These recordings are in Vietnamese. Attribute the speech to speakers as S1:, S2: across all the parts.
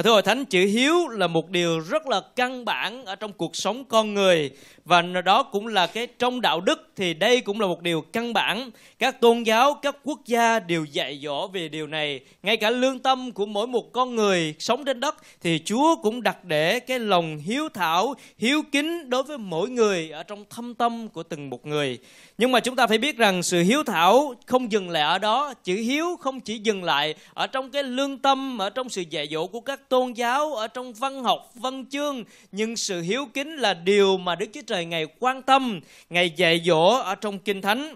S1: À, thưa Hội Thánh, chữ hiếu là một điều rất là căn bản ở trong cuộc sống con người và đó cũng là cái trong đạo đức thì đây cũng là một điều căn bản. Các tôn giáo, các quốc gia đều dạy dỗ về điều này. Ngay cả lương tâm của mỗi một con người sống trên đất thì Chúa cũng đặt để cái lòng hiếu thảo, hiếu kính đối với mỗi người ở trong thâm tâm của từng một người. Nhưng mà chúng ta phải biết rằng sự hiếu thảo không dừng lại ở đó. Chữ hiếu không chỉ dừng lại ở trong cái lương tâm, ở trong sự dạy dỗ của các tôn giáo, ở trong văn học, văn chương. Nhưng sự hiếu kính là điều mà Đức Chúa Trời ngày quan tâm, ngày dạy dỗ ở trong Kinh Thánh.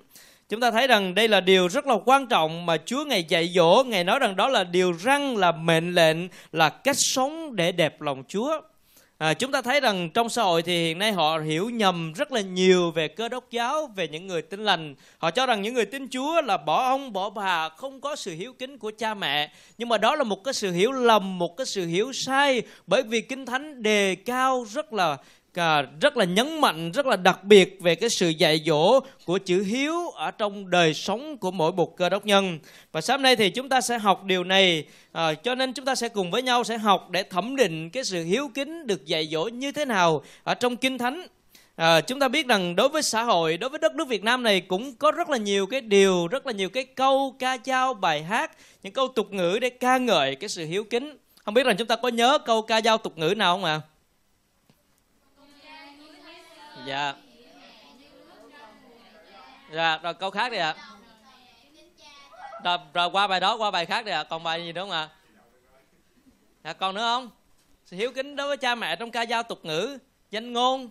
S1: Chúng ta thấy rằng đây là điều rất là quan trọng mà Chúa ngày dạy dỗ, ngày nói rằng đó là điều răng, là mệnh lệnh, là cách sống để đẹp lòng Chúa. À, chúng ta thấy rằng trong xã hội thì hiện nay họ hiểu nhầm rất là nhiều về cơ đốc giáo, về những người tin lành. Họ cho rằng những người tin Chúa là bỏ ông, bỏ bà, không có sự hiếu kính của cha mẹ. Nhưng mà đó là một cái sự hiểu lầm, một cái sự hiểu sai. Bởi vì Kinh Thánh đề cao rất là rất là nhấn mạnh rất là đặc biệt về cái sự dạy dỗ của chữ hiếu ở trong đời sống của mỗi một cơ đốc nhân và sáng nay thì chúng ta sẽ học điều này à, cho nên chúng ta sẽ cùng với nhau sẽ học để thẩm định cái sự hiếu kính được dạy dỗ như thế nào ở trong kinh thánh À, chúng ta biết rằng đối với xã hội, đối với đất nước Việt Nam này cũng có rất là nhiều cái điều, rất là nhiều cái câu ca dao, bài hát, những câu tục ngữ để ca ngợi cái sự hiếu kính. Không biết rằng chúng ta có nhớ câu ca dao tục ngữ nào không ạ? À? Dạ. Dạ rồi câu khác đi ạ. Rồi, rồi qua bài đó qua bài khác đi ạ. Còn bài gì nữa không ạ? À, còn nữa không? Sự hiếu kính đối với cha mẹ trong ca dao tục ngữ danh ngôn.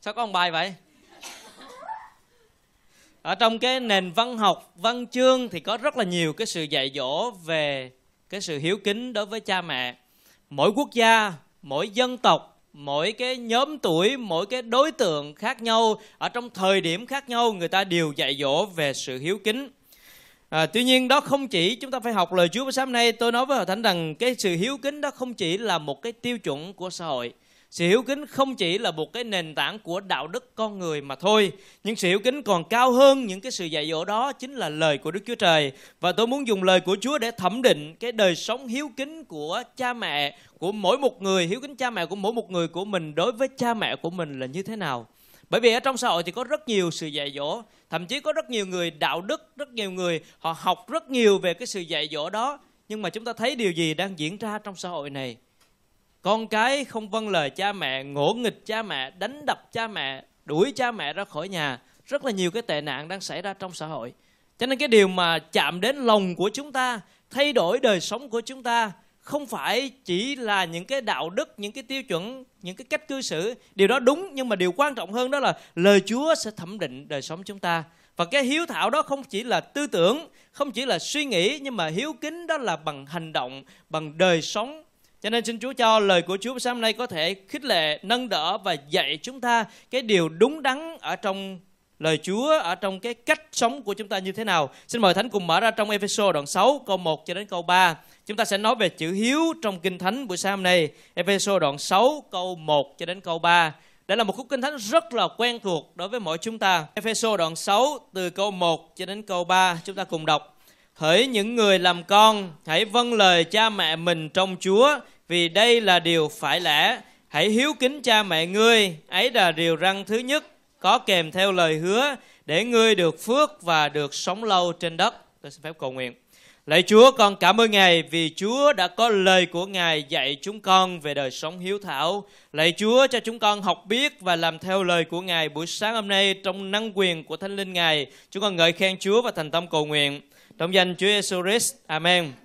S1: Sao có một bài vậy? Ở trong cái nền văn học văn chương thì có rất là nhiều cái sự dạy dỗ về cái sự hiếu kính đối với cha mẹ. Mỗi quốc gia mỗi dân tộc mỗi cái nhóm tuổi mỗi cái đối tượng khác nhau ở trong thời điểm khác nhau người ta đều dạy dỗ về sự hiếu kính. À, tuy nhiên đó không chỉ chúng ta phải học lời Chúa sáng nay tôi nói với hội thánh rằng cái sự hiếu kính đó không chỉ là một cái tiêu chuẩn của xã hội sự hiếu kính không chỉ là một cái nền tảng của đạo đức con người mà thôi, nhưng sự hiếu kính còn cao hơn những cái sự dạy dỗ đó chính là lời của đức chúa trời. Và tôi muốn dùng lời của chúa để thẩm định cái đời sống hiếu kính của cha mẹ, của mỗi một người. Hiếu kính cha mẹ của mỗi một người của mình đối với cha mẹ của mình là như thế nào? Bởi vì ở trong xã hội thì có rất nhiều sự dạy dỗ, thậm chí có rất nhiều người đạo đức, rất nhiều người họ học rất nhiều về cái sự dạy dỗ đó. Nhưng mà chúng ta thấy điều gì đang diễn ra trong xã hội này? Con cái không vâng lời cha mẹ, ngỗ nghịch cha mẹ, đánh đập cha mẹ, đuổi cha mẹ ra khỏi nhà. Rất là nhiều cái tệ nạn đang xảy ra trong xã hội. Cho nên cái điều mà chạm đến lòng của chúng ta, thay đổi đời sống của chúng ta, không phải chỉ là những cái đạo đức, những cái tiêu chuẩn, những cái cách cư xử. Điều đó đúng, nhưng mà điều quan trọng hơn đó là lời chúa sẽ thẩm định đời sống chúng ta. Và cái hiếu thảo đó không chỉ là tư tưởng, không chỉ là suy nghĩ, nhưng mà hiếu kính đó là bằng hành động, bằng đời sống cho nên xin Chúa cho lời của Chúa sáng nay có thể khích lệ, nâng đỡ và dạy chúng ta cái điều đúng đắn ở trong lời Chúa, ở trong cái cách sống của chúng ta như thế nào. Xin mời Thánh cùng mở ra trong Ephesos đoạn 6 câu 1 cho đến câu 3. Chúng ta sẽ nói về chữ hiếu trong Kinh Thánh buổi sáng hôm nay. Ephesos đoạn 6 câu 1 cho đến câu 3. Đây là một khúc kinh thánh rất là quen thuộc đối với mỗi chúng ta. Ephesos đoạn 6 từ câu 1 cho đến câu 3 chúng ta cùng đọc. Hỡi những người làm con, hãy vâng lời cha mẹ mình trong Chúa vì đây là điều phải lẽ. Hãy hiếu kính cha mẹ ngươi, ấy là điều răng thứ nhất, có kèm theo lời hứa, để ngươi được phước và được sống lâu trên đất. Tôi xin phép cầu nguyện. Lạy Chúa, con cảm ơn Ngài vì Chúa đã có lời của Ngài dạy chúng con về đời sống hiếu thảo. Lạy Chúa cho chúng con học biết và làm theo lời của Ngài buổi sáng hôm nay trong năng quyền của Thánh Linh Ngài. Chúng con ngợi khen Chúa và thành tâm cầu nguyện. Trong danh Chúa Jesus Christ. Amen.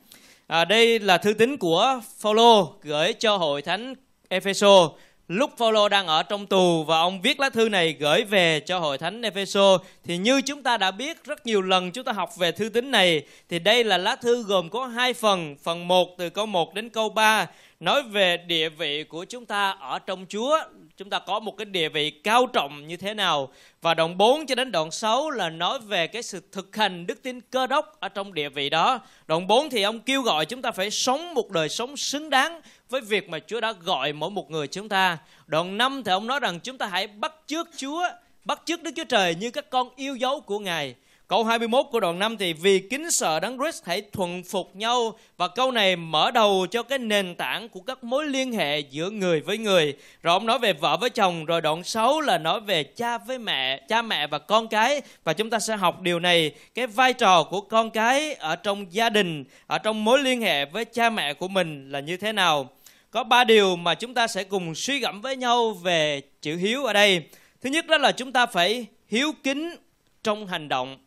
S1: À, đây là thư tín của Phaolô gửi cho hội thánh Epheso. Lúc Phaolô đang ở trong tù và ông viết lá thư này gửi về cho hội thánh Epheso thì như chúng ta đã biết rất nhiều lần chúng ta học về thư tín này thì đây là lá thư gồm có hai phần, phần 1 từ câu 1 đến câu 3 nói về địa vị của chúng ta ở trong Chúa chúng ta có một cái địa vị cao trọng như thế nào và đoạn 4 cho đến đoạn 6 là nói về cái sự thực hành đức tin cơ đốc ở trong địa vị đó. Đoạn 4 thì ông kêu gọi chúng ta phải sống một đời sống xứng đáng với việc mà Chúa đã gọi mỗi một người chúng ta. Đoạn 5 thì ông nói rằng chúng ta hãy bắt chước Chúa, bắt chước Đức Chúa Trời như các con yêu dấu của Ngài. Câu 21 của đoạn 5 thì vì kính sợ đấng Christ hãy thuần phục nhau và câu này mở đầu cho cái nền tảng của các mối liên hệ giữa người với người. Rồi ông nói về vợ với chồng, rồi đoạn 6 là nói về cha với mẹ, cha mẹ và con cái và chúng ta sẽ học điều này, cái vai trò của con cái ở trong gia đình, ở trong mối liên hệ với cha mẹ của mình là như thế nào. Có ba điều mà chúng ta sẽ cùng suy gẫm với nhau về chữ hiếu ở đây. Thứ nhất đó là chúng ta phải hiếu kính trong hành động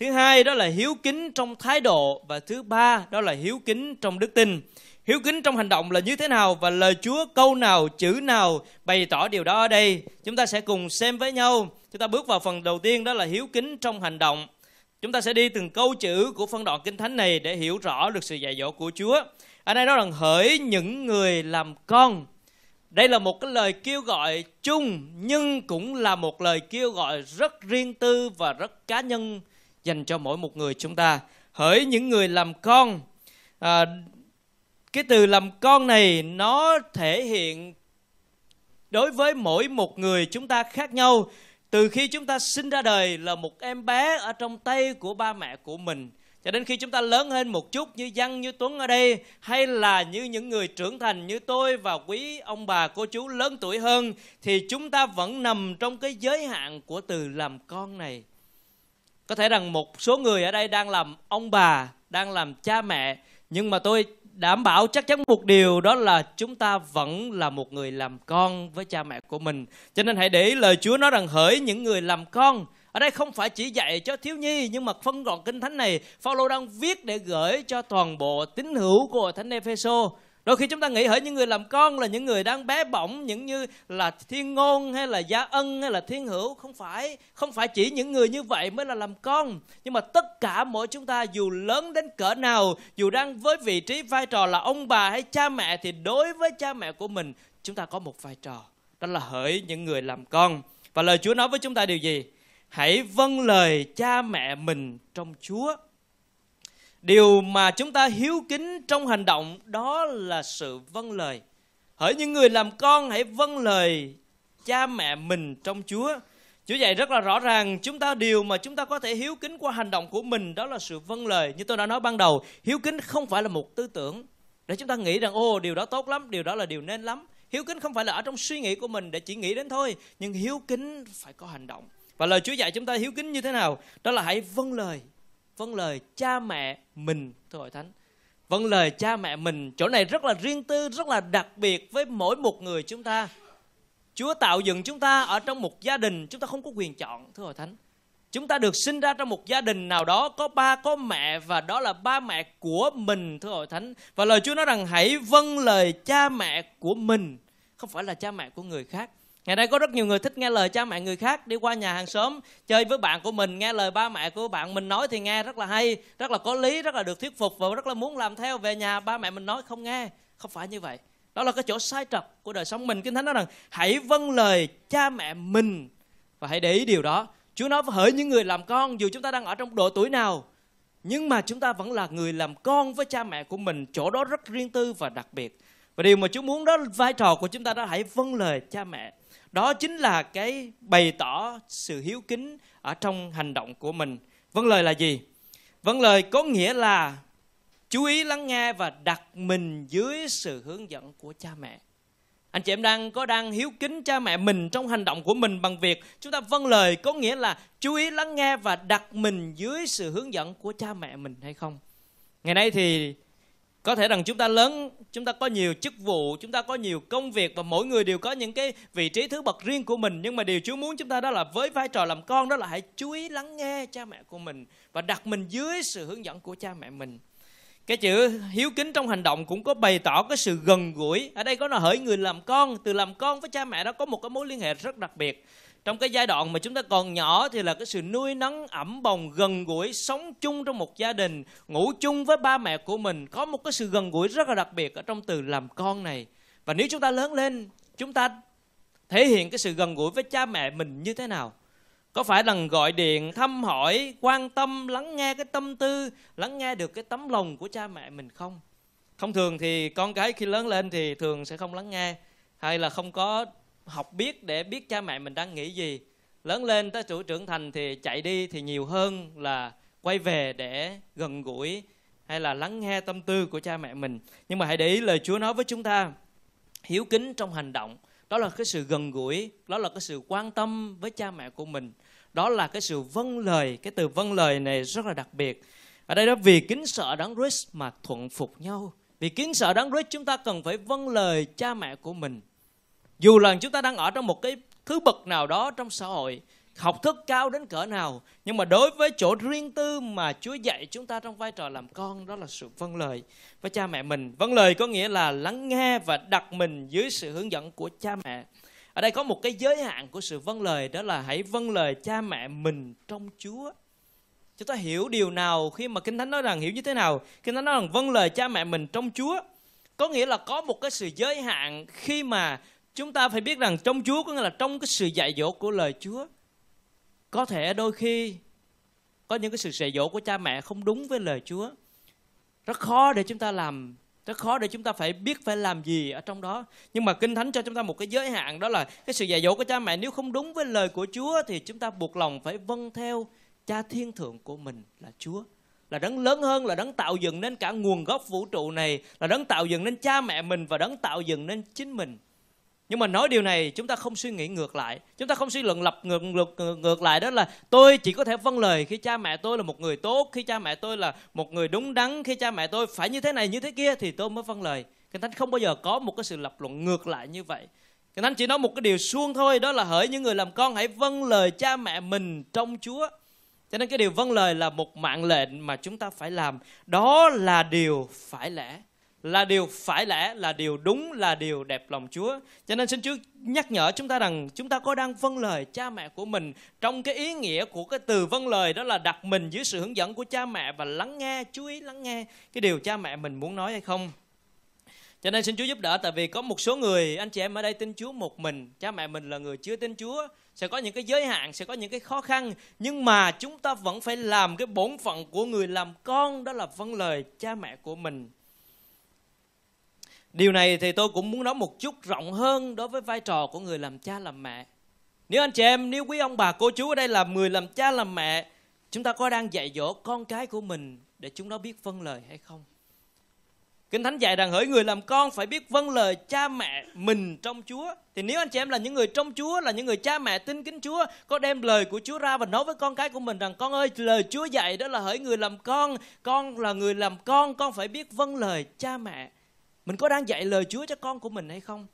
S1: thứ hai đó là hiếu kính trong thái độ và thứ ba đó là hiếu kính trong đức tin. Hiếu kính trong hành động là như thế nào và lời chúa câu nào, chữ nào bày tỏ điều đó ở đây? Chúng ta sẽ cùng xem với nhau. Chúng ta bước vào phần đầu tiên đó là hiếu kính trong hành động. Chúng ta sẽ đi từng câu chữ của phân đoạn kinh thánh này để hiểu rõ được sự dạy dỗ của chúa. Ở đây đó rằng, hỡi những người làm con. Đây là một cái lời kêu gọi chung nhưng cũng là một lời kêu gọi rất riêng tư và rất cá nhân dành cho mỗi một người chúng ta. Hỡi những người làm con. À, cái từ làm con này nó thể hiện đối với mỗi một người chúng ta khác nhau. Từ khi chúng ta sinh ra đời là một em bé ở trong tay của ba mẹ của mình. Cho đến khi chúng ta lớn hơn một chút như Văn như Tuấn ở đây hay là như những người trưởng thành như tôi và quý ông bà cô chú lớn tuổi hơn thì chúng ta vẫn nằm trong cái giới hạn của từ làm con này có thể rằng một số người ở đây đang làm ông bà, đang làm cha mẹ, nhưng mà tôi đảm bảo chắc chắn một điều, đó là chúng ta vẫn là một người làm con với cha mẹ của mình. Cho nên hãy để ý lời chúa nói rằng hỡi những người làm con. Ở đây không phải chỉ dạy cho thiếu nhi, nhưng mà phân đoạn kinh thánh này, Phaolô đang viết để gửi cho toàn bộ tín hữu của thánh Epheso đôi khi chúng ta nghĩ hỡi những người làm con là những người đang bé bỏng, những như là thiên ngôn hay là gia ân hay là thiên hữu. Không phải không phải chỉ những người như vậy mới là làm con. Nhưng mà tất cả mỗi chúng ta dù lớn đến cỡ nào, dù đang với vị trí vai trò là ông bà hay cha mẹ, thì đối với cha mẹ của mình, chúng ta có một vai trò, đó là hỡi những người làm con. Và lời Chúa nói với chúng ta điều gì? Hãy vâng lời cha mẹ mình trong Chúa điều mà chúng ta hiếu kính trong hành động đó là sự vâng lời. Hỡi những người làm con, hãy vâng lời cha mẹ mình trong chúa. Chúa dạy rất là rõ ràng, chúng ta điều mà chúng ta có thể hiếu kính qua hành động của mình đó là sự vâng lời. Như tôi đã nói ban đầu, hiếu kính không phải là một tư tưởng. Để chúng ta nghĩ rằng ô điều đó tốt lắm, điều đó là điều nên lắm. Hiếu kính không phải là ở trong suy nghĩ của mình để chỉ nghĩ đến thôi, nhưng hiếu kính phải có hành động. Và lời chúa dạy chúng ta hiếu kính như thế nào? Đó là hãy vâng lời vâng lời cha mẹ mình. Thưa hội thánh. Vâng lời cha mẹ mình. Chỗ này rất là riêng tư rất là đặc biệt với mỗi một người chúng ta. Chúa tạo dựng chúng ta ở trong một gia đình chúng ta không có quyền chọn. Thưa hội thánh. Chúng ta được sinh ra trong một gia đình nào đó có ba có mẹ và đó là ba mẹ của mình thưa hội thánh. Và lời chúa nói rằng hãy vâng lời cha mẹ của mình. Không phải là cha mẹ của người khác Ngày nay có rất nhiều người thích nghe lời cha mẹ người khác Đi qua nhà hàng xóm chơi với bạn của mình Nghe lời ba mẹ của bạn mình nói thì nghe rất là hay Rất là có lý, rất là được thuyết phục Và rất là muốn làm theo. Về nhà ba mẹ mình nói không nghe. Không phải như vậy. Đó là cái chỗ sai trật của đời sống mình. Kinh Thánh nói rằng hãy vâng lời cha mẹ mình Và hãy để ý điều đó. Chúa nói với hỡi những người làm con Dù chúng ta đang ở trong độ tuổi nào Nhưng mà chúng ta vẫn là người làm con với cha mẹ của mình. Chỗ đó rất riêng tư và đặc biệt. Và điều mà Chúa muốn đó vai trò của chúng ta đó hãy vâng lời cha mẹ đó chính là cái bày tỏ sự hiếu kính ở trong hành động của mình. Vâng lời là gì? Vâng lời có nghĩa là chú ý lắng nghe và đặt mình dưới sự hướng dẫn của cha mẹ. Anh chị em đang có đang hiếu kính cha mẹ mình trong hành động của mình bằng việc chúng ta vâng lời có nghĩa là chú ý lắng nghe và đặt mình dưới sự hướng dẫn của cha mẹ mình hay không? Ngày nay thì có thể rằng chúng ta lớn, chúng ta có nhiều chức vụ, chúng ta có nhiều công việc và mỗi người đều có những cái vị trí thứ bậc riêng của mình. Nhưng mà điều chúa muốn chúng ta đó là với vai trò làm con đó là hãy chú ý lắng nghe cha mẹ của mình và đặt mình dưới sự hướng dẫn của cha mẹ mình. Cái chữ hiếu kính trong hành động cũng có bày tỏ cái sự gần gũi. Ở đây có là hỡi người làm con, từ làm con với cha mẹ đó có một cái mối liên hệ rất đặc biệt trong cái giai đoạn mà chúng ta còn nhỏ thì là cái sự nuôi nấng ẩm bồng gần gũi, sống chung trong một gia đình, ngủ chung với ba mẹ của mình, có một cái sự gần gũi rất là đặc biệt ở trong từ làm con này. Và nếu chúng ta lớn lên, chúng ta thể hiện cái sự gần gũi với cha mẹ mình như thế nào? Có phải là gọi điện, thăm hỏi, quan tâm, lắng nghe cái tâm tư, lắng nghe được cái tấm lòng của cha mẹ mình không? Thông thường thì con cái khi lớn lên thì thường sẽ không lắng nghe, hay là không có học biết để biết cha mẹ mình đang nghĩ gì. Lớn lên tới tuổi trưởng thành thì chạy đi thì nhiều hơn là quay về để gần gũi hay là lắng nghe tâm tư của cha mẹ mình. Nhưng mà hãy để ý lời Chúa nói với chúng ta. Hiếu kính trong hành động. Đó là cái sự gần gũi, đó là cái sự quan tâm với cha mẹ của mình. Đó là cái sự vâng lời. Cái từ vâng lời này rất là đặc biệt. Ở đây đó, vì kính sợ đấng Christ mà thuận phục nhau. Vì kính sợ đấng Christ, chúng ta cần phải vâng lời cha mẹ của mình dù là chúng ta đang ở trong một cái thứ bậc nào đó trong xã hội, học thức cao đến cỡ nào, nhưng mà đối với chỗ riêng tư mà Chúa dạy chúng ta trong vai trò làm con, đó là sự vâng lời. Với cha mẹ mình vâng lời có nghĩa là lắng nghe và đặt mình dưới sự hướng dẫn của cha mẹ. Ở đây có một cái giới hạn của sự vâng lời, đó là hãy vâng lời cha mẹ mình trong Chúa. Chúng ta hiểu điều nào khi mà kinh thánh nói rằng hiểu như thế nào? Kinh thánh nói rằng vâng lời cha mẹ mình trong Chúa. Có nghĩa là có một cái sự giới hạn khi mà chúng ta phải biết rằng trong Chúa có nghĩa là trong cái sự dạy dỗ của lời Chúa. Có thể đôi khi có những cái sự dạy dỗ của cha mẹ không đúng với lời Chúa. Rất khó để chúng ta làm, rất khó để chúng ta phải biết phải làm gì ở trong đó. Nhưng mà kinh thánh cho chúng ta một cái giới hạn, đó là cái sự dạy dỗ của cha mẹ nếu không đúng với lời của Chúa thì chúng ta buộc lòng phải vâng theo cha thiên thượng của mình là Chúa. Là đấng lớn hơn, là đấng tạo dựng nên cả nguồn gốc vũ trụ này, là đấng tạo dựng nên cha mẹ mình và đấng tạo dựng nên chính mình nhưng mà nói điều này chúng ta không suy nghĩ ngược lại. Chúng ta không suy luận lập ngược, ngược ngược lại đó là tôi chỉ có thể vâng lời khi cha mẹ tôi là một người tốt khi cha mẹ tôi là một người đúng đắn khi cha mẹ tôi phải như thế này như thế kia thì tôi mới vâng lời. Kinh thánh không bao giờ có một cái sự lập luận ngược lại như vậy. Kinh thánh chỉ nói một cái điều suông thôi đó là hỡi những người làm con hãy vâng lời cha mẹ mình trong chúa. Cho nên cái điều vâng lời là một mạng lệnh mà chúng ta phải làm. Đó là điều phải lẽ là điều phải lẽ, là điều đúng, là điều đẹp lòng Chúa. Cho nên xin Chúa nhắc nhở chúng ta rằng chúng ta có đang vâng lời cha mẹ của mình trong cái ý nghĩa của cái từ vâng lời đó là đặt mình dưới sự hướng dẫn của cha mẹ và lắng nghe, chú ý lắng nghe cái điều cha mẹ mình muốn nói hay không. Cho nên xin Chúa giúp đỡ tại vì có một số người anh chị em ở đây tin Chúa một mình, cha mẹ mình là người chưa tin Chúa, sẽ có những cái giới hạn, sẽ có những cái khó khăn, nhưng mà chúng ta vẫn phải làm cái bổn phận của người làm con đó là vâng lời cha mẹ của mình Điều này thì tôi cũng muốn nói một chút rộng hơn đối với vai trò của người làm cha làm mẹ. Nếu anh chị em, nếu quý ông bà cô chú ở đây là người làm cha làm mẹ, chúng ta có đang dạy dỗ con cái của mình để chúng nó biết vâng lời hay không? Kinh Thánh dạy rằng hỡi người làm con phải biết vâng lời cha mẹ mình trong Chúa. Thì nếu anh chị em là những người trong Chúa, là những người cha mẹ tin kính Chúa, có đem lời của Chúa ra và nói với con cái của mình rằng con ơi, lời Chúa dạy đó là hỡi người làm con, con là người làm con, con phải biết vâng lời cha mẹ mình có đang dạy lời Chúa cho con của mình hay không?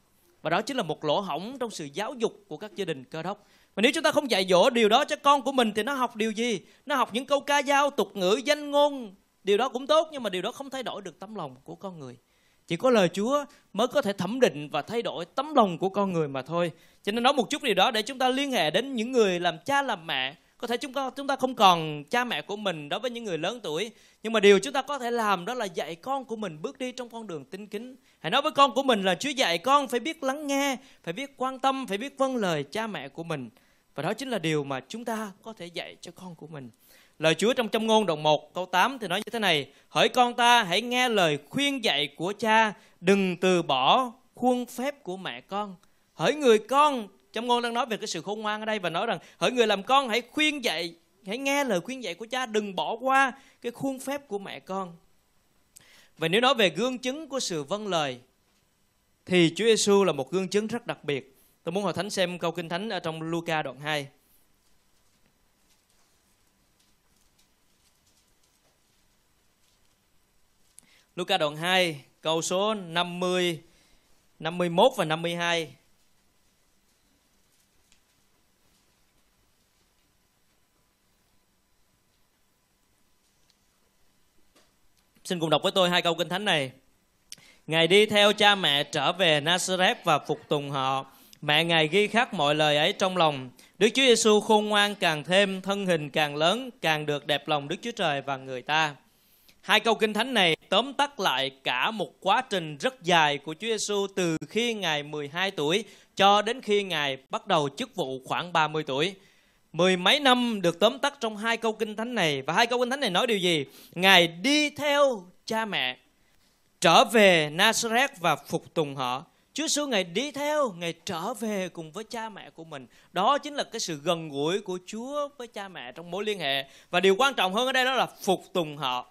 S1: Và đó chính là một lỗ hổng trong sự giáo dục của các gia đình cơ đốc. Mà nếu chúng ta không dạy dỗ điều đó cho con của mình thì nó học điều gì? Nó học những câu ca dao, tục ngữ, danh ngôn. Điều đó cũng tốt nhưng mà điều đó không thay đổi được tấm lòng của con người. Chỉ có lời Chúa mới có thể thẩm định và thay đổi tấm lòng của con người mà thôi. Cho nên nói một chút điều đó để chúng ta liên hệ đến những người làm cha làm mẹ có thể chúng ta chúng ta không còn cha mẹ của mình đối với những người lớn tuổi. Nhưng mà điều chúng ta có thể làm đó là dạy con của mình bước đi trong con đường tinh kính. Hãy nói với con của mình là Chúa dạy con phải biết lắng nghe, phải biết quan tâm, phải biết vâng lời cha mẹ của mình. Và đó chính là điều mà chúng ta có thể dạy cho con của mình. Lời Chúa trong châm ngôn đoạn 1 câu 8 thì nói như thế này, Hỡi con ta, hãy nghe lời khuyên dạy của cha, Đừng từ bỏ khuôn phép của mẹ con. Hỡi người con Châm ngôn đang nói về cái sự khôn ngoan ở đây và nói rằng hỡi người làm con hãy khuyên dạy, hãy nghe lời khuyên dạy của cha, đừng bỏ qua cái khuôn phép của mẹ con. Và nếu nói về gương chứng của sự vâng lời thì Chúa Giêsu là một gương chứng rất đặc biệt. Tôi muốn hội thánh xem câu kinh thánh ở trong Luca đoạn 2. Luca đoạn 2 câu số 50 51 và 52 Xin cùng đọc với tôi hai câu kinh thánh này. Ngài đi theo cha mẹ trở về Nazareth và phục tùng họ. Mẹ Ngài ghi khắc mọi lời ấy trong lòng. Đức Chúa Giêsu khôn ngoan càng thêm, thân hình càng lớn, càng được đẹp lòng Đức Chúa Trời và người ta. Hai câu kinh thánh này tóm tắt lại cả một quá trình rất dài của Chúa Giêsu từ khi Ngài 12 tuổi cho đến khi Ngài bắt đầu chức vụ khoảng 30 tuổi mười mấy năm được tóm tắt trong hai câu kinh thánh này và hai câu kinh thánh này nói điều gì ngài đi theo cha mẹ trở về Nazareth và phục tùng họ Chúa Giêsu ngài đi theo, ngài trở về cùng với cha mẹ của mình. Đó chính là cái sự gần gũi của Chúa với cha mẹ trong mối liên hệ. Và điều quan trọng hơn ở đây đó là phục tùng họ.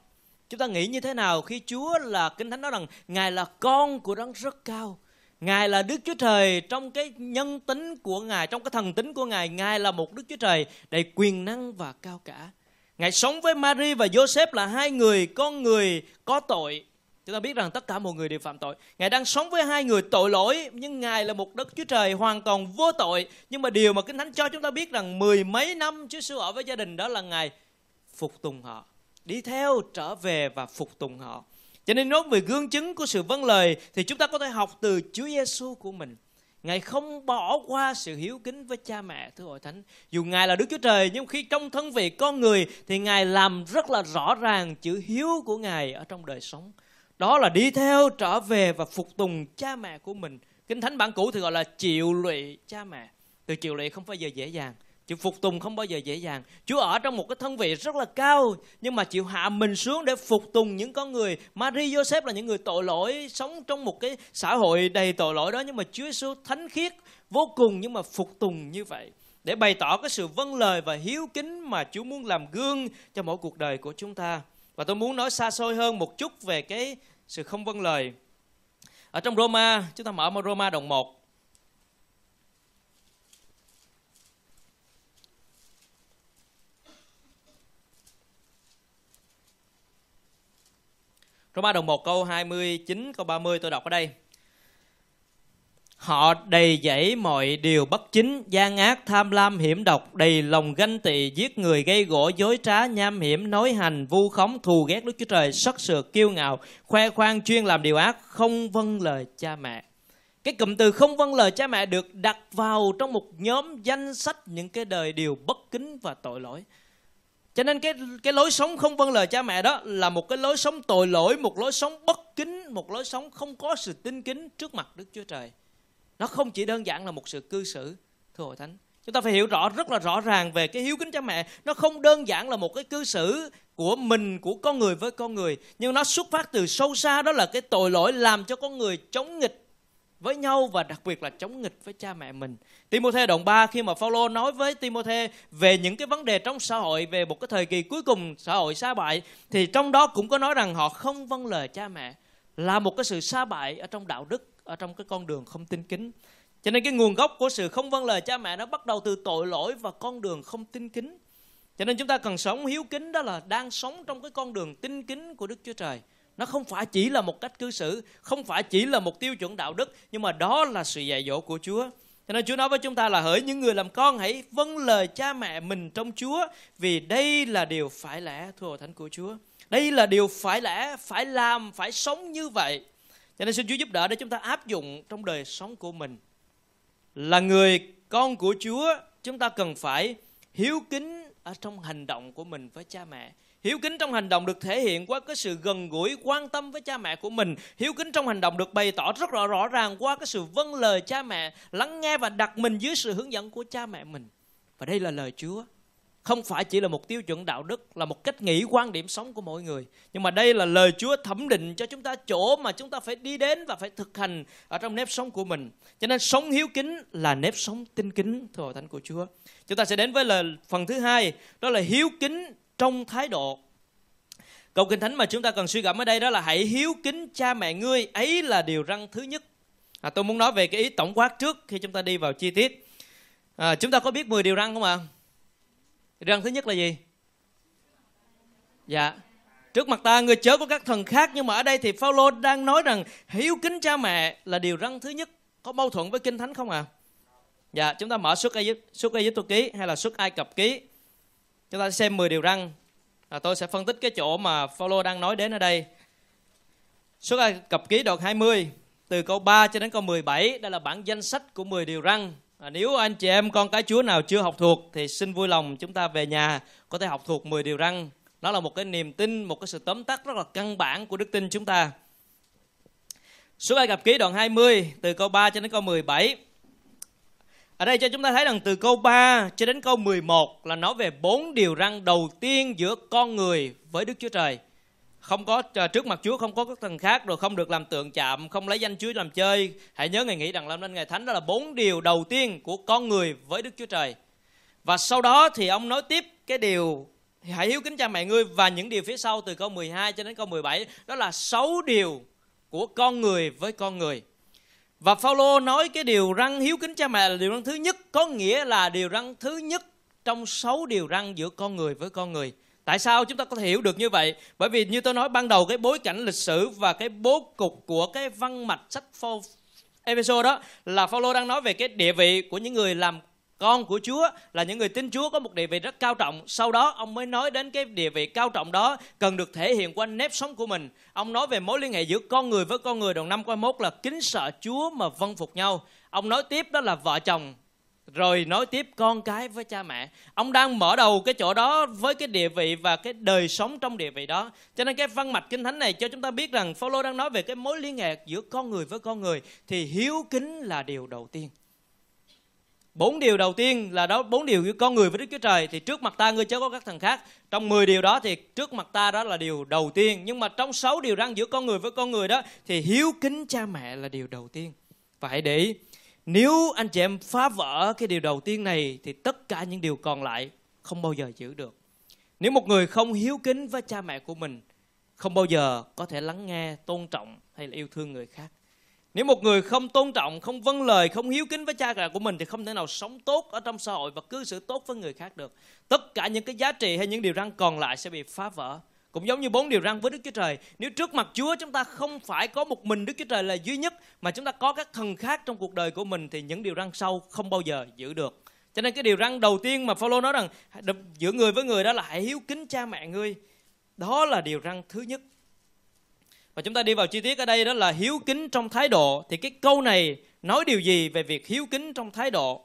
S1: Chúng ta nghĩ như thế nào khi Chúa là Kinh Thánh nói rằng Ngài là con của đấng rất cao. Ngài là Đức Chúa Trời trong cái nhân tính của Ngài, trong cái thần tính của Ngài, Ngài là một Đức Chúa Trời đầy quyền năng và cao cả. Ngài sống với Mary và Joseph là hai người con người có tội. Chúng ta biết rằng tất cả mọi người đều phạm tội. Ngài đang sống với hai người tội lỗi, nhưng Ngài là một Đức Chúa Trời hoàn toàn vô tội. Nhưng mà điều mà Kinh Thánh cho chúng ta biết rằng mười mấy năm Chúa Sư ở với gia đình đó là Ngài phục tùng họ, đi theo trở về và phục tùng họ. Cho nên nói về gương chứng của sự vâng lời thì chúng ta có thể học từ Chúa Giêsu của mình. Ngài không bỏ qua sự hiếu kính với cha mẹ, thưa hội thánh. Dù Ngài là Đức Chúa Trời, nhưng khi trong thân vị con người thì Ngài làm rất là rõ ràng chữ hiếu của Ngài ở trong đời sống. Đó là đi theo, trở về và phục tùng cha mẹ của mình. Kinh Thánh bản cũ thì gọi là chịu lụy cha mẹ. Từ chịu lụy không bao giờ dễ dàng. Chịu phục tùng không bao giờ dễ dàng. Chúa ở trong một cái thân vị rất là cao nhưng mà chịu hạ mình xuống để phục tùng những con người. Maria Joseph là những người tội lỗi sống trong một cái xã hội đầy tội lỗi đó nhưng mà Chúa Giêsu thánh khiết vô cùng nhưng mà phục tùng như vậy để bày tỏ cái sự vâng lời và hiếu kính mà Chúa muốn làm gương cho mỗi cuộc đời của chúng ta. Và tôi muốn nói xa xôi hơn một chút về cái sự không vâng lời. Ở trong Roma, chúng ta mở Roma đồng 1. Roma đồng 1 câu 29 câu 30 tôi đọc ở đây. Họ đầy dẫy mọi điều bất chính, gian ác, tham lam, hiểm độc, đầy lòng ganh tị, giết người, gây gỗ, dối trá, nham hiểm, nói hành, vu khống, thù ghét Đức Chúa Trời, sắc sược, kiêu ngạo, khoe khoang, chuyên làm điều ác, không vâng lời cha mẹ. Cái cụm từ không vâng lời cha mẹ được đặt vào trong một nhóm danh sách những cái đời điều bất kính và tội lỗi. Cho nên cái cái lối sống không vâng lời cha mẹ đó là một cái lối sống tội lỗi, một lối sống bất kính, một lối sống không có sự tinh kính trước mặt Đức Chúa Trời. Nó không chỉ đơn giản là một sự cư xử, thưa hội thánh. Chúng ta phải hiểu rõ rất là rõ ràng về cái hiếu kính cha mẹ. Nó không đơn giản là một cái cư xử của mình, của con người với con người. Nhưng nó xuất phát từ sâu xa đó là cái tội lỗi làm cho con người chống nghịch với nhau và đặc biệt là chống nghịch với cha mẹ mình. Timothy đoạn 3 khi mà Phaolô nói với Timothy về những cái vấn đề trong xã hội về một cái thời kỳ cuối cùng xã hội sa bại thì trong đó cũng có nói rằng họ không vâng lời cha mẹ là một cái sự sa bại ở trong đạo đức, ở trong cái con đường không tin kính. Cho nên cái nguồn gốc của sự không vâng lời cha mẹ nó bắt đầu từ tội lỗi và con đường không tin kính. Cho nên chúng ta cần sống hiếu kính đó là đang sống trong cái con đường tin kính của Đức Chúa Trời nó không phải chỉ là một cách cư xử không phải chỉ là một tiêu chuẩn đạo đức nhưng mà đó là sự dạy dỗ của chúa cho nên Chúa nói với chúng ta là hỡi những người làm con hãy vâng lời cha mẹ mình trong Chúa vì đây là điều phải lẽ thưa thánh của Chúa. Đây là điều phải lẽ, phải làm, phải sống như vậy. Cho nên xin Chúa giúp đỡ để chúng ta áp dụng trong đời sống của mình. Là người con của Chúa, chúng ta cần phải hiếu kính ở trong hành động của mình với cha mẹ Hiếu kính trong hành động được thể hiện qua cái sự gần gũi, quan tâm với cha mẹ của mình. Hiếu kính trong hành động được bày tỏ rất rõ rõ ràng qua cái sự vâng lời cha mẹ, lắng nghe và đặt mình dưới sự hướng dẫn của cha mẹ mình. Và đây là lời Chúa. Không phải chỉ là một tiêu chuẩn đạo đức, là một cách nghĩ quan điểm sống của mỗi người. Nhưng mà đây là lời Chúa thẩm định cho chúng ta chỗ mà chúng ta phải đi đến và phải thực hành ở trong nếp sống của mình. Cho nên sống hiếu kính là nếp sống tinh kính, thưa hội thánh của Chúa. Chúng ta sẽ đến với lời phần thứ hai, đó là hiếu kính trong thái độ. Câu kinh thánh mà chúng ta cần suy gẫm ở đây đó là hãy hiếu kính cha mẹ ngươi ấy là điều răng thứ nhất. À, tôi muốn nói về cái ý tổng quát trước khi chúng ta đi vào chi tiết. À, chúng ta có biết 10 điều răng không ạ? À? răng thứ nhất là gì? Dạ. Trước mặt ta người chớ có các thần khác nhưng mà ở đây thì Phaolô đang nói rằng hiếu kính cha mẹ là điều răng thứ nhất. Có mâu thuẫn với kinh thánh không à dạ chúng ta mở xuất ai xuất ai ký hay là xuất ai cập ký? Chúng ta xem 10 điều răn. À, tôi sẽ phân tích cái chỗ mà Phaolô đang nói đến ở đây. Xuất Ai Cập ký đoạn 20 từ câu 3 cho đến câu 17 đây là bản danh sách của 10 điều răn. À, nếu anh chị em con cái Chúa nào chưa học thuộc thì xin vui lòng chúng ta về nhà có thể học thuộc 10 điều răn. Nó là một cái niềm tin, một cái sự tóm tắt rất là căn bản của đức tin chúng ta. Xuất Ai Cập ký đoạn 20 từ câu 3 cho đến câu 17 ở đây cho chúng ta thấy rằng từ câu 3 cho đến câu 11 là nói về bốn điều răn đầu tiên giữa con người với Đức Chúa Trời. không có ờ, trước mặt Chúa không có các thần khác, rồi không được làm tượng chạm, không lấy danh Chúa làm chơi. Hãy nhớ ngày nghĩ rằng làm nên ngày thánh đó là bốn điều đầu tiên của con người với Đức Chúa Trời. Và sau đó thì ông nói tiếp cái điều, hãy hiếu kính cha mẹ ngươi. Và những điều phía sau từ câu 12 cho đến câu 17 đó là sáu điều của con người với con người và Phaolô nói cái điều răng hiếu kính cha mẹ là điều răng thứ nhất, có nghĩa là điều răng thứ nhất trong sáu điều răng giữa con người với con người Tại sao chúng ta có thể hiểu được như vậy? Bởi vì như tôi nói ban đầu, cái bối cảnh lịch sử và cái bố cục của cái văn mạch sách Ephesos đó, là Phaolô đang nói về cái địa vị của những người làm con của Chúa là những người tin Chúa có một địa vị rất cao trọng. Sau đó, ông mới nói đến cái địa vị cao trọng đó cần được thể hiện qua nếp sống của mình. Ông nói về mối liên hệ giữa con người với con người đầu năm qua mốt là kính sợ Chúa mà vâng phục nhau. Ông nói tiếp đó là vợ chồng, rồi nói tiếp con cái với cha mẹ ông đang mở đầu cái chỗ đó với cái địa vị và cái đời sống trong địa vị đó cho nên cái văn mạch kinh thánh này cho chúng ta biết rằng Phaolô đang nói về cái mối liên hệ giữa con người với con người thì hiếu kính là điều đầu tiên bốn điều đầu tiên là đó bốn điều giữa con người với Đức Chúa Trời thì trước mặt ta ngươi chớ có các thần khác trong 10 điều đó thì trước mặt ta đó là điều đầu tiên nhưng mà trong sáu điều răn giữa con người với con người đó thì hiếu kính cha mẹ là điều đầu tiên và hãy để ý nếu anh chị em phá vỡ cái điều đầu tiên này thì tất cả những điều còn lại không bao giờ giữ được. Nếu một người không hiếu kính với cha mẹ của mình, không bao giờ có thể lắng nghe, tôn trọng hay là yêu thương người khác. Nếu một người không tôn trọng, không vâng lời, không hiếu kính với cha mẹ của mình thì không thể nào sống tốt ở trong xã hội và cư xử tốt với người khác được. Tất cả những cái giá trị hay những điều răn còn lại sẽ bị phá vỡ. Cũng giống như bốn điều răn với Đức Chúa Trời. Nếu trước mặt Chúa chúng ta không phải có một mình Đức Chúa Trời là duy nhất mà chúng ta có các thần khác trong cuộc đời của mình thì những điều răn sau không bao giờ giữ được. Cho nên cái điều răn đầu tiên mà Phaolô nói rằng giữa người với người đó là hãy hiếu kính cha mẹ ngươi. Đó là điều răn thứ nhất. Và chúng ta đi vào chi tiết ở đây đó là hiếu kính trong thái độ. Thì cái câu này nói điều gì về việc hiếu kính trong thái độ?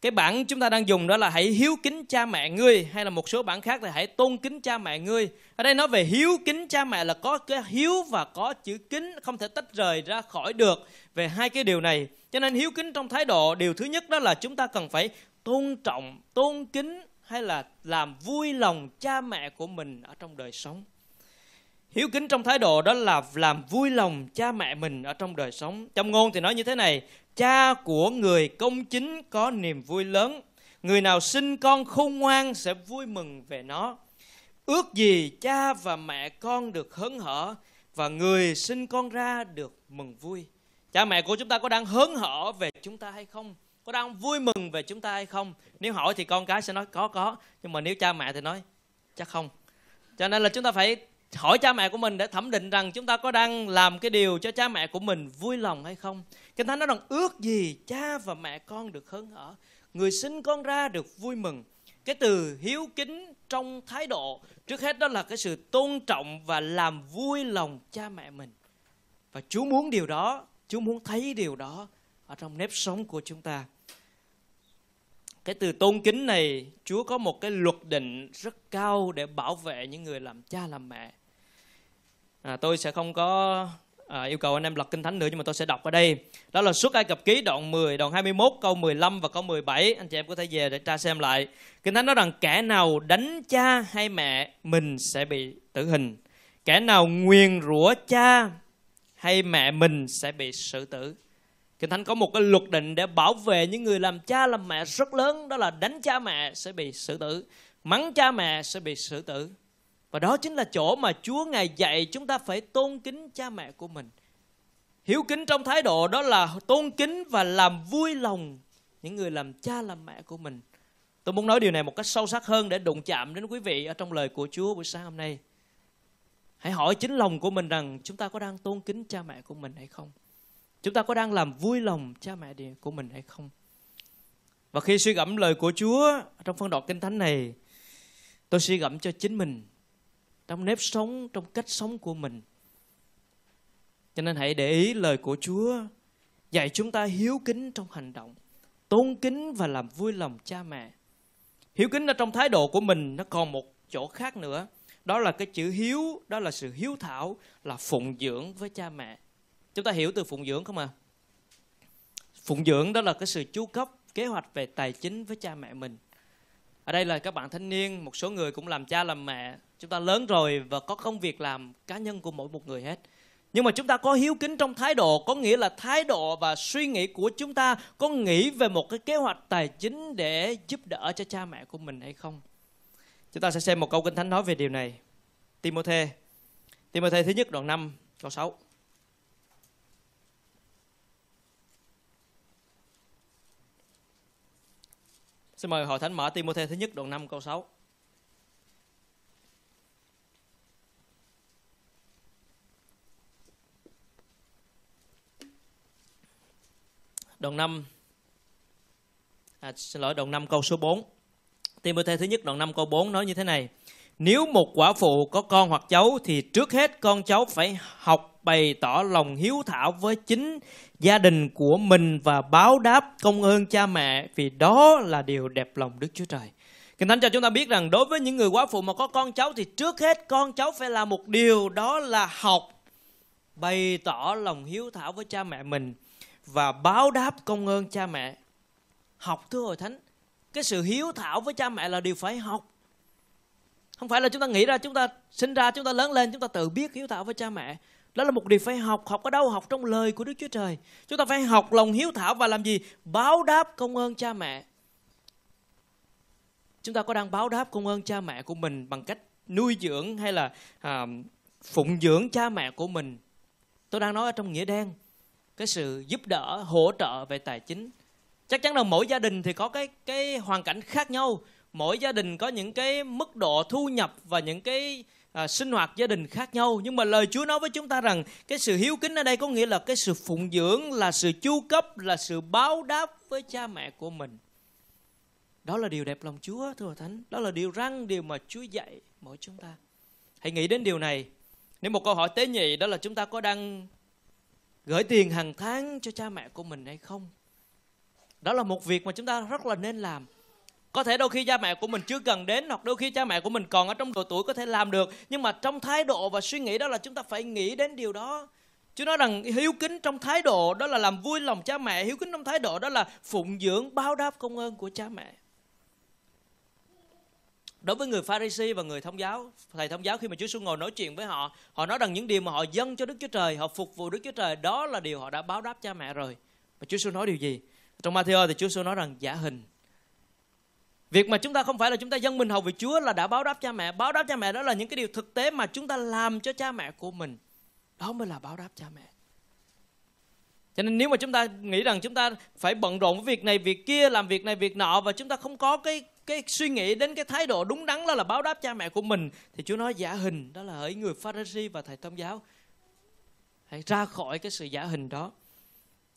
S1: cái bản chúng ta đang dùng đó là hãy hiếu kính cha mẹ ngươi, hay là một số bản khác là hãy tôn kính cha mẹ ngươi ở đây nói về hiếu kính cha mẹ là có cái hiếu và có chữ kính, không thể tách rời ra khỏi được về hai cái điều này cho nên hiếu kính trong thái độ, điều thứ nhất đó là chúng ta cần phải tôn trọng, tôn kính, hay là làm vui lòng cha mẹ của mình ở trong đời sống hiếu kính trong thái độ đó là làm vui lòng cha mẹ mình ở trong đời sống. Trong ngôn thì nói như thế này, cha của người công chính có niềm vui lớn. Người nào sinh con khôn ngoan sẽ vui mừng về nó. Ước gì cha và mẹ con được hớn hở và người sinh con ra được mừng vui. Cha mẹ của chúng ta có đang hớn hở về chúng ta hay không? Có đang vui mừng về chúng ta hay không? Nếu hỏi thì con cái sẽ nói, có có. Nhưng mà nếu cha mẹ thì nói, chắc không. Cho nên là chúng ta phải hỏi cha mẹ của mình để thẩm định rằng chúng ta có đang làm cái điều cho cha mẹ của mình vui lòng hay không Kinh Thánh nói rằng ước gì cha và mẹ con được hớn hở, người sinh con ra được vui mừng. Cái từ hiếu kính trong thái độ, trước hết đó là cái sự tôn trọng và làm vui lòng cha mẹ mình. Và Chúa muốn điều đó, Chúa muốn thấy điều đó ở trong nếp sống của chúng ta. Cái từ tôn kính này, Chúa có một cái luật định rất cao để bảo vệ những người làm cha làm mẹ. À, tôi sẽ không có à, yêu cầu anh em lật kinh thánh nữa nhưng mà tôi sẽ đọc ở đây. Đó là suốt Ai Cập ký đoạn 10, đoạn 21, câu 15 và câu 17. Anh chị em có thể về để tra xem lại. Kinh thánh nói rằng kẻ nào đánh cha hay mẹ mình sẽ bị tử hình. Kẻ nào nguyền rủa cha hay mẹ mình sẽ bị xử tử. Kinh Thánh có một cái luật định để bảo vệ những người làm cha làm mẹ rất lớn đó là đánh cha mẹ sẽ bị xử tử, mắng cha mẹ sẽ bị xử tử. Và đó chính là chỗ mà Chúa Ngài dạy chúng ta phải tôn kính cha mẹ của mình. Hiếu kính trong thái độ đó là tôn kính và làm vui lòng những người làm cha làm mẹ của mình. Tôi muốn nói điều này một cách sâu sắc hơn để đụng chạm đến quý vị ở trong lời của Chúa buổi sáng hôm nay. Hãy hỏi chính lòng của mình rằng chúng ta có đang tôn kính cha mẹ của mình hay không? Chúng ta có đang làm vui lòng cha mẹ của mình hay không? Và khi suy gẫm lời của Chúa trong phân đoạn kinh thánh này, tôi suy gẫm cho chính mình trong nếp sống, trong cách sống của mình. Cho nên hãy để ý lời của chúa dạy chúng ta hiếu kính trong hành động, tôn kính và làm vui lòng cha mẹ. Hiếu kính ở trong thái độ của mình nó còn một chỗ khác nữa. Đó là cái chữ hiếu, đó là sự hiếu thảo, là phụng dưỡng với cha mẹ. Chúng ta hiểu từ phụng dưỡng không à phụng dưỡng đó là cái sự chu cấp, kế hoạch về tài chính với cha mẹ mình ở đây là các bạn thanh niên, một số người cũng làm cha làm mẹ. Chúng ta lớn rồi và có công việc làm cá nhân của mỗi một người hết. Nhưng mà chúng ta có hiếu kính trong thái độ, có nghĩa là thái độ và suy nghĩ của chúng ta có nghĩ về một cái kế hoạch tài chính để giúp đỡ cho cha mẹ của mình hay không? Chúng ta sẽ xem một câu kinh thánh nói về điều này. Timôthê. Timôthê thứ nhất đoạn 5 câu 6 Xin mời hội thánh mở Timôthê thứ nhất đoạn 5 câu 6 đoạn 5 à, xin lỗi đoạn 5 câu số 4 Timothy thứ nhất đoạn 5 câu 4 nói như thế này nếu một quả phụ có con hoặc cháu thì trước hết con cháu phải học bày tỏ lòng hiếu thảo với chính gia đình của mình và báo đáp công ơn cha mẹ vì đó là điều đẹp lòng Đức Chúa Trời. Kinh Thánh cho chúng ta biết rằng đối với những người quá phụ mà có con cháu thì trước hết con cháu phải làm một điều đó là học bày tỏ lòng hiếu thảo với cha mẹ mình và báo đáp công ơn cha mẹ. Học thưa hội thánh, cái sự hiếu thảo với cha mẹ là điều phải học. Không phải là chúng ta nghĩ ra chúng ta sinh ra chúng ta lớn lên chúng ta tự biết hiếu thảo với cha mẹ. Đó là một điều phải học, học ở đâu? Học trong lời của Đức Chúa Trời. Chúng ta phải học lòng hiếu thảo và làm gì? Báo đáp công ơn cha mẹ. Chúng ta có đang báo đáp công ơn cha mẹ của mình bằng cách nuôi dưỡng hay là à, phụng dưỡng cha mẹ của mình. Tôi đang nói ở trong nghĩa đen cái sự giúp đỡ hỗ trợ về tài chính chắc chắn là mỗi gia đình thì có cái cái hoàn cảnh khác nhau mỗi gia đình có những cái mức độ thu nhập và những cái à, sinh hoạt gia đình khác nhau. Nhưng mà lời Chúa nói với chúng ta rằng cái sự hiếu kính ở đây có nghĩa là cái sự phụng dưỡng là sự chu cấp là sự báo đáp với cha mẹ của mình. Đó là điều đẹp lòng Chúa thưa thánh. Đó là điều răng điều mà Chúa dạy mỗi chúng ta. Hãy nghĩ đến điều này. Nếu một câu hỏi tế nhị đó là chúng ta có đang gửi tiền hàng tháng cho cha mẹ của mình hay không? Đó là một việc mà chúng ta rất là nên làm có thể đôi khi cha mẹ của mình chưa cần đến, hoặc đôi khi cha mẹ của mình còn ở trong độ tuổi có thể làm được. Nhưng mà trong thái độ và suy nghĩ đó là chúng ta phải nghĩ đến điều đó. Chúa nói rằng hiếu kính trong thái độ đó là làm vui lòng cha mẹ, Hiếu kính trong thái độ đó là phụng dưỡng, báo đáp công ơn của cha mẹ. Đối với người Pharisee và người thông giáo, thầy thông giáo khi mà Chúa xuống ngồi nói chuyện với họ họ nói rằng những điều mà họ dâng cho Đức Chúa Trời, họ phục vụ Đức Chúa Trời, đó là điều họ đã báo đáp cha mẹ rồi. Và Chúa xuống nói điều gì? Trong Matthew thì Chúa xuống nói rằng giả hình. Việc mà chúng ta không phải là chúng ta dân mình hầu vì Chúa là đã báo đáp cha mẹ. Báo đáp cha mẹ đó là những cái điều thực tế mà chúng ta làm cho cha mẹ của mình. Đó mới là báo đáp cha mẹ. Cho nên nếu mà chúng ta nghĩ rằng chúng ta phải bận rộn với việc này, việc kia, làm việc này, việc nọ và chúng ta không có cái cái suy nghĩ đến cái thái độ đúng đắn đó là báo đáp cha mẹ của mình thì Chúa nói giả hình đó là hỡi người Pharisee và thầy thông giáo hãy ra khỏi cái sự giả hình đó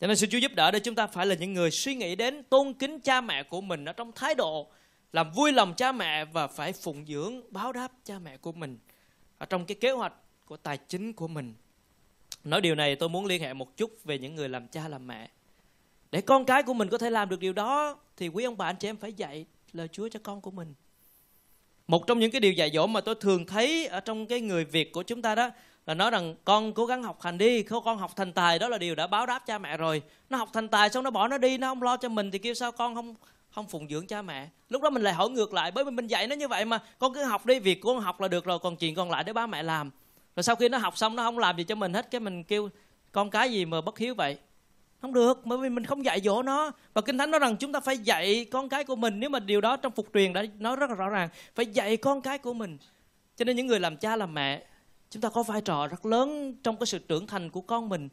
S1: cho nên sự Chúa giúp đỡ để chúng ta phải là những người suy nghĩ đến tôn kính cha mẹ của mình ở trong thái độ làm vui lòng cha mẹ và phải phụng dưỡng báo đáp cha mẹ của mình ở trong cái kế hoạch của tài chính của mình nói điều này tôi muốn liên hệ một chút về những người làm cha làm mẹ để con cái của mình có thể làm được điều đó thì quý ông bà anh chị em phải dạy lời Chúa cho con của mình. Một trong những cái điều dạy dỗ mà tôi thường thấy ở trong cái người Việt của chúng ta đó là nói rằng con cố gắng học hành đi, không con học thành tài đó là điều đã báo đáp cha mẹ rồi. Nó học thành tài xong nó bỏ nó đi, nó không lo cho mình thì kêu sao con không không phụng dưỡng cha mẹ. Lúc đó mình lại hỏi ngược lại bởi vì mình dạy nó như vậy mà. Con cứ học đi, việc của con học là được rồi, còn chuyện còn lại để ba mẹ làm. Rồi sau khi nó học xong nó không làm gì cho mình hết cái mình kêu con cái gì mà bất hiếu vậy? Không được bởi vì mình không dạy dỗ nó. Và kinh thánh nói rằng chúng ta phải dạy con cái của mình nếu mà điều đó trong phục truyền đã nói rất là rõ ràng phải dạy con cái của mình. Cho nên những người làm cha làm mẹ chúng ta có vai trò rất lớn trong cái sự trưởng thành của con mình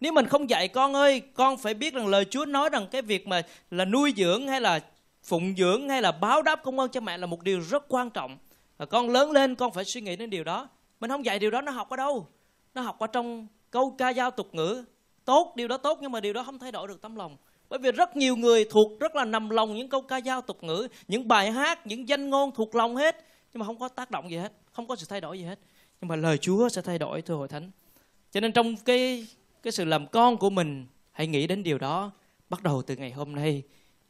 S1: nếu mình không dạy con ơi, con phải biết rằng lời chúa nói rằng cái việc mà là nuôi dưỡng hay là phụng dưỡng hay là báo đáp công ơn cho mẹ là một điều rất quan trọng. Và con lớn lên, con phải suy nghĩ đến điều đó. Mình không dạy điều đó, nó học ở đâu? Nó học ở trong câu ca dao tục ngữ. Tốt, điều đó tốt nhưng mà điều đó không thay đổi được tấm lòng. Bởi vì rất nhiều người thuộc, rất là nằm lòng những câu ca dao tục ngữ, những bài hát, những danh ngôn thuộc lòng hết, nhưng mà không có tác động gì hết, không có sự thay đổi gì hết. Nhưng mà lời Chúa sẽ thay đổi, thưa hội thánh. Cho nên trong cái cái sự làm con của mình, hãy nghĩ đến điều đó bắt đầu từ ngày hôm nay.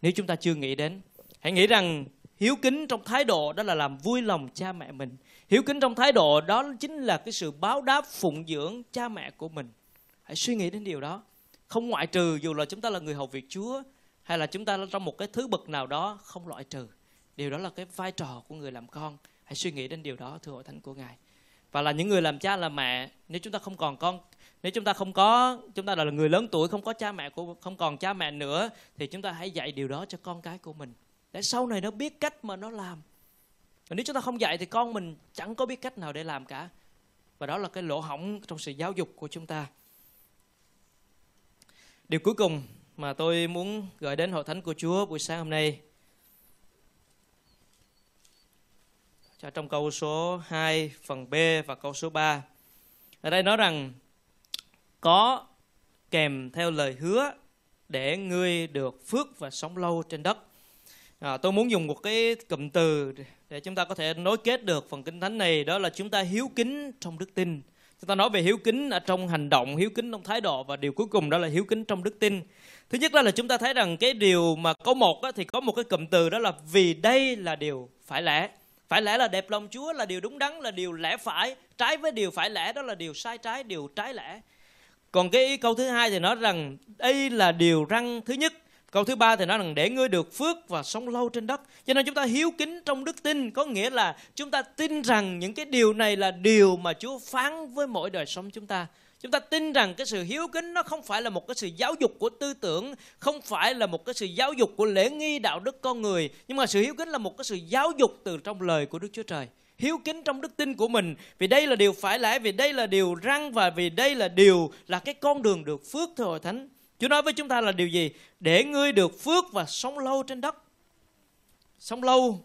S1: Nếu chúng ta chưa nghĩ đến, hãy nghĩ rằng hiếu kính trong thái độ đó là làm vui lòng cha mẹ mình. Hiếu kính trong thái độ đó chính là cái sự báo đáp phụng dưỡng cha mẹ của mình. Hãy suy nghĩ đến điều đó. Không ngoại trừ dù là chúng ta là người hầu việc Chúa, hay là chúng ta trong một cái thứ bậc nào đó, không loại trừ. Điều đó là cái vai trò của người làm con. Hãy suy nghĩ đến điều đó, thưa hội thánh của ngài và là những người làm cha làm mẹ, nếu chúng ta không còn con, nếu chúng ta không có, chúng ta là người lớn tuổi, không có cha mẹ của, không còn cha mẹ nữa, thì chúng ta hãy dạy điều đó cho con cái của mình. Để sau này nó biết cách mà nó làm. Và nếu chúng ta không dạy thì con mình chẳng có biết cách nào để làm cả. Và đó là cái lỗ hỏng trong sự giáo dục của chúng ta. Điều cuối cùng mà tôi muốn gửi đến hội thánh của Chúa buổi sáng hôm nay trong câu số 2 phần B và câu số 3 ở đây nói rằng có kèm theo lời hứa để ngươi được phước và sống lâu trên đất. À, tôi muốn dùng một cái cụm từ để chúng ta có thể nối kết được phần kinh thánh này đó là chúng ta hiếu kính trong đức tin. Chúng ta nói về hiếu kính ở trong hành động hiếu kính trong thái độ và điều cuối cùng đó là hiếu kính trong đức tin. Thứ nhất đó là chúng ta thấy rằng cái điều mà câu một á, thì có một cái cụm từ đó là vì đây là điều phải lẽ phải lẽ là đẹp lòng chúa là điều đúng đắn, là điều lẽ phải, trái với điều phải lẽ, đó là điều sai trái, điều trái lẽ còn cái câu thứ hai thì nói rằng, đây là điều răng thứ nhất Câu thứ ba thì nói rằng, để ngươi được phước và sống lâu trên đất. Cho nên chúng ta hiếu kính trong đức tin, có nghĩa là chúng ta tin rằng những cái điều này là điều mà Chúa phán với mỗi đời sống chúng ta. Chúng ta tin rằng cái sự hiếu kính nó không phải là một cái sự giáo dục của tư tưởng, không phải là một cái sự giáo dục của lễ nghi đạo đức con người, nhưng mà sự hiếu kính là một cái sự giáo dục từ trong lời của Đức Chúa Trời hiếu kính trong đức tin của mình vì đây là điều phải lẽ vì đây là điều răng và vì đây là điều là cái con đường được phước thưa hội thánh Chúa nói với chúng ta là điều gì? Để ngươi được phước và sống lâu trên đất. Sống lâu,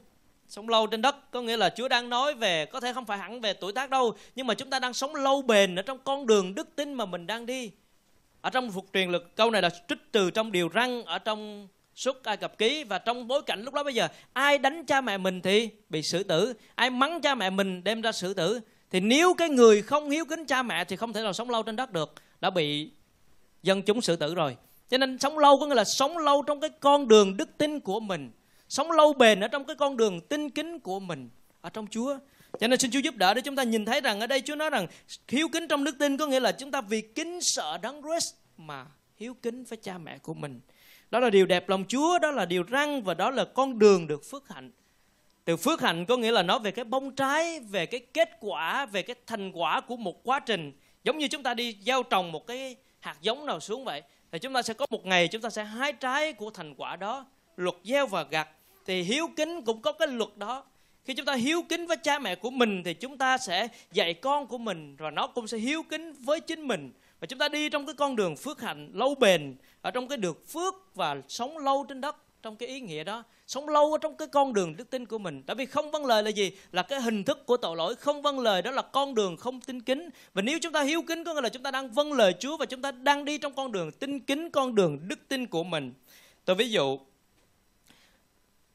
S1: sống lâu trên đất. Có nghĩa là Chúa đang nói về có thể không phải hẳn về tuổi tác đâu, nhưng mà chúng ta đang sống lâu bền ở trong con đường đức tin mà mình đang đi. Ở trong phục truyền lực câu này là trích từ trong điều răng ở trong suốt Ai Cập ký. Và trong bối cảnh lúc đó bây giờ ai đánh cha mẹ mình thì bị xử tử, ai mắng cha mẹ mình đem ra xử tử. Thì nếu cái người không hiếu kính cha mẹ thì không thể nào sống lâu trên đất được, đã bị dân chúng xử tử rồi. Cho nên sống lâu có nghĩa là sống lâu trong cái con đường đức tin của mình sống lâu bền ở trong cái con đường tinh kính của mình ở trong Chúa cho nên xin Chúa giúp đỡ để chúng ta nhìn thấy rằng ở đây Chúa nói rằng hiếu kính trong đức tin có nghĩa là chúng ta vì kính sợ đấng Christ mà hiếu kính với cha mẹ của mình. Đó là điều đẹp lòng Chúa, đó là điều răng và đó là con đường được phước hạnh. Từ phước hạnh có nghĩa là nói về cái bông trái, về cái kết quả, về cái thành quả của một quá trình. Giống như chúng ta đi gieo trồng một cái hạt giống nào xuống vậy thì chúng ta sẽ có một ngày chúng ta sẽ hái trái của thành quả đó luật gieo và gặt thì hiếu kính cũng có cái luật đó. Khi chúng ta hiếu kính với cha mẹ của mình thì chúng ta sẽ dạy con của mình và nó cũng sẽ hiếu kính với chính mình. Và chúng ta đi trong cái con đường phước hạnh, lâu bền, ở trong cái được phước và sống lâu trên đất, trong cái ý nghĩa đó. Sống lâu ở trong cái con đường đức tin của mình. Tại vì không vâng lời là gì? Là cái hình thức của tội lỗi. Không vâng lời đó là con đường không tin kính. Và nếu chúng ta hiếu kính, có nghĩa là chúng ta đang vâng lời Chúa và chúng ta đang đi trong con đường tin kính, con đường đức tin của mình. Tôi ví dụ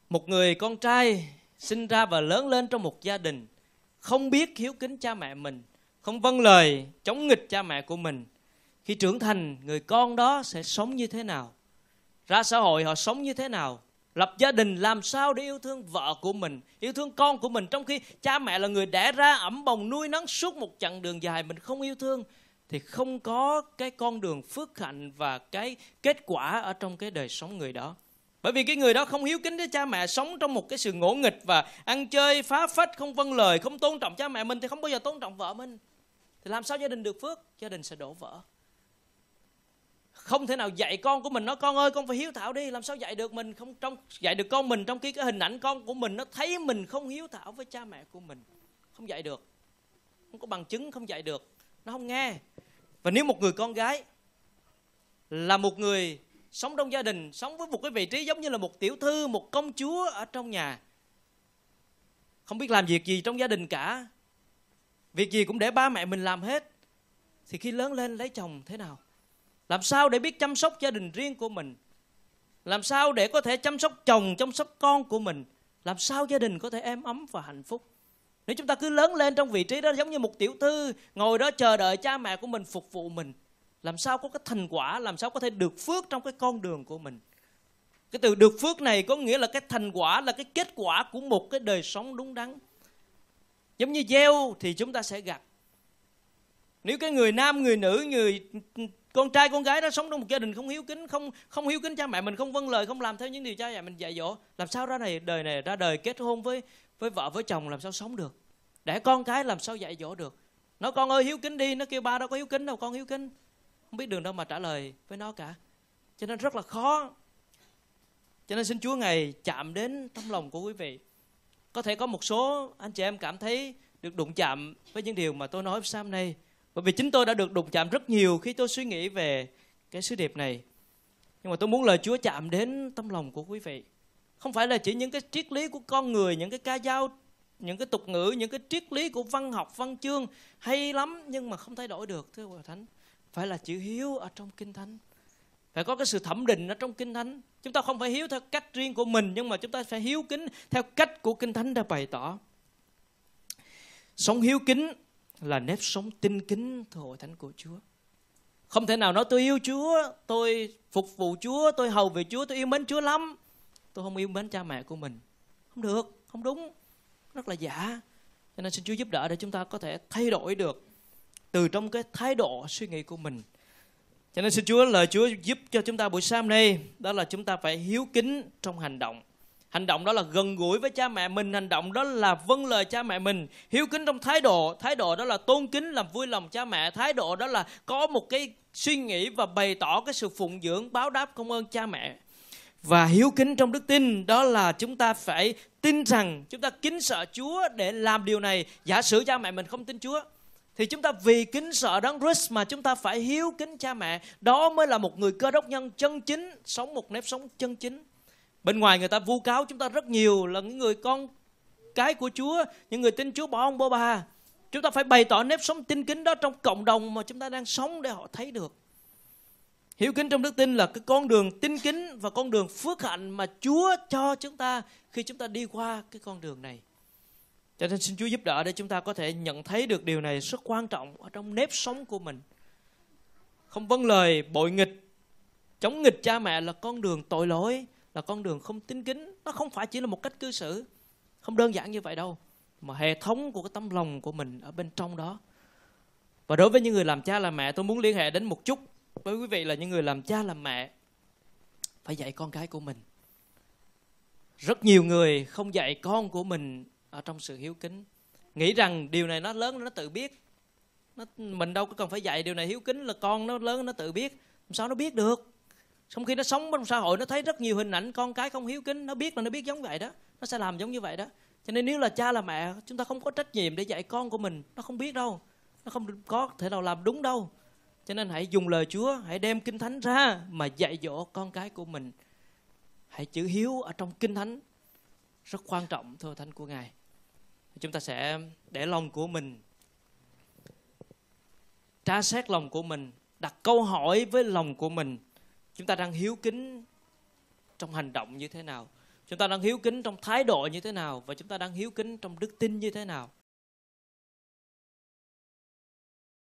S1: một người con trai sinh ra và lớn lên trong một gia đình, không biết hiếu kính cha mẹ mình, không vâng lời chống nghịch cha mẹ của mình. Khi trưởng thành, người con đó sẽ sống như thế nào? Ra xã hội họ sống như thế nào? Lập gia đình làm sao để yêu thương vợ của mình, yêu thương con của mình? Trong khi cha mẹ là người đẻ ra ẩm bồng nuôi nấng suốt một chặng đường dài mình không yêu thương, thì không có cái con đường phước hạnh và cái kết quả ở trong cái đời sống người đó bởi vì cái người đó không hiếu kính với cha mẹ, sống trong một cái sự ngỗ nghịch và ăn chơi, phá phách, không vâng lời, không tôn trọng cha mẹ mình thì không bao giờ tôn trọng vợ mình. Thì làm sao gia đình được phước? Gia đình sẽ đổ vỡ. Không thể nào dạy con của mình, nói, con ơi, con phải hiếu thảo đi. Làm sao dạy được mình không trong, dạy được con mình trong khi cái hình ảnh con của mình nó thấy mình không hiếu thảo với cha mẹ của mình. Không dạy được. Không có bằng chứng, không dạy được. Nó không nghe. Và nếu một người con gái là một người sống trong gia đình, sống với một cái vị trí giống như là một tiểu thư, một công chúa ở trong nhà. Không biết làm việc gì trong gia đình cả. Việc gì cũng để ba mẹ mình làm hết. Thì khi lớn lên lấy chồng thế nào? Làm sao để biết chăm sóc gia đình riêng của mình? Làm sao để có thể chăm sóc chồng, chăm sóc con của mình? Làm sao gia đình có thể êm ấm và hạnh phúc? Nếu chúng ta cứ lớn lên trong vị trí đó giống như một tiểu thư, ngồi đó chờ đợi cha mẹ của mình phục vụ mình làm sao có cái thành quả, làm sao có thể được phước trong cái con đường của mình? Cái từ được phước này có nghĩa là cái thành quả, là cái kết quả của một cái đời sống đúng đắn. Giống như gieo thì chúng ta sẽ gặt. Nếu cái người nam, người nữ, người con trai, con gái đó sống trong một gia đình không hiếu kính, không không hiếu kính cha mẹ mình, không vâng lời, không làm theo những điều cha mẹ mình dạy dỗ, làm sao ra này, đời này, ra đời kết hôn với với vợ, với chồng, làm sao sống được? Để con cái làm sao dạy dỗ được? Nó con ơi, hiếu kính đi. Nó kêu, ba đâu có hiếu kính đâu, con hiếu kính không biết đường đâu mà trả lời với nó cả. Cho nên rất là khó. Cho nên xin Chúa ngày chạm đến tấm lòng của quý vị. Có thể có một số anh chị em cảm thấy được đụng chạm với những điều mà tôi nói sáng nay. Bởi vì chính tôi đã được đụng chạm rất nhiều khi tôi suy nghĩ về cái sứ điệp này. Nhưng mà tôi muốn lời Chúa chạm đến tâm lòng của quý vị. Không phải là chỉ những cái triết lý của con người, những cái ca dao, những cái tục ngữ, những cái triết lý của văn học, văn chương hay lắm, nhưng mà không thay đổi được, thưa hòa thánh phải là chữ hiếu ở trong kinh thánh. Phải có cái sự thẩm định ở trong kinh thánh. Chúng ta không phải hiếu theo cách riêng của mình, nhưng mà chúng ta phải hiếu kính theo cách của kinh thánh đã bày tỏ. Sống hiếu kính là nếp sống tinh kính thưa hội thánh của Chúa. Không thể nào nói tôi yêu Chúa, tôi phục vụ Chúa, tôi hầu về Chúa, tôi yêu mến Chúa lắm. Tôi không yêu mến cha mẹ của mình. Không được, không đúng. Rất là giả. Cho nên xin Chúa giúp đỡ để chúng ta có thể thay đổi được từ trong cái thái độ suy nghĩ của mình. Cho nên xin Chúa, lời Chúa giúp cho chúng ta buổi sáng nay, đó là chúng ta phải hiếu kính trong hành động. Hành động đó là gần gũi với cha mẹ mình, hành động đó là vâng lời cha mẹ mình. Hiếu kính trong thái độ thái độ đó là tôn kính, làm vui lòng cha mẹ. Thái độ đó là có một cái suy nghĩ và bày tỏ cái sự phụng dưỡng, báo đáp công ơn cha mẹ. Và hiếu kính trong đức tin, đó là chúng ta phải tin rằng, chúng ta kính sợ Chúa để làm điều này. Giả sử cha mẹ mình không tin Chúa thì chúng ta vì kính sợ đấng Christ mà chúng ta phải hiếu kính cha mẹ. Đó mới là một người cơ đốc nhân chân chính, sống một nếp sống chân chính. Bên ngoài người ta vu cáo chúng ta rất nhiều là những người con cái của Chúa, những người tin Chúa bỏ ông bỏ bà chúng ta phải bày tỏ nếp sống tin kính đó trong cộng đồng mà chúng ta đang sống để họ thấy được. Hiếu kính trong đức tin là cái con đường tin kính và con đường phước hạnh mà Chúa cho chúng ta khi chúng ta đi qua cái con đường này. Cho nên xin Chúa giúp đỡ để chúng ta có thể nhận thấy được điều này rất quan trọng ở trong nếp sống của mình. Không vâng lời bội nghịch, chống nghịch cha mẹ là con đường tội lỗi, là con đường không tính kính. Nó không phải chỉ là một cách cư xử. Không đơn giản như vậy đâu. Mà hệ thống của cái tấm lòng của mình ở bên trong đó. Và đối với những người làm cha làm mẹ tôi muốn liên hệ đến một chút với quý vị là những người làm cha làm mẹ phải dạy con cái của mình rất nhiều người không dạy con của mình ở trong sự hiếu kính. Nghĩ rằng điều này nó lớn nó tự biết. Nó, mình đâu có cần phải dạy điều này hiếu kính là con nó lớn nó tự biết. Làm sao nó biết được? Trong khi nó sống trong xã hội nó thấy rất nhiều hình ảnh con cái không hiếu kính nó biết là nó biết giống vậy đó. Nó sẽ làm giống như vậy đó. Cho nên nếu là cha là mẹ chúng ta không có trách nhiệm để dạy con của mình. Nó không biết đâu. Nó không có thể nào làm đúng đâu. Cho nên hãy dùng lời Chúa, hãy đem Kinh Thánh ra mà dạy dỗ con cái của mình. Hãy chữ hiếu ở trong Kinh Thánh rất quan trọng thưa Thánh của Ngài. Chúng ta sẽ để lòng của mình tra xét lòng của mình, đặt câu hỏi với lòng của mình. Chúng ta đang hiếu kính trong hành động như thế nào? Chúng ta đang hiếu kính trong thái độ như thế nào? Và chúng ta đang hiếu kính trong đức tin như thế nào?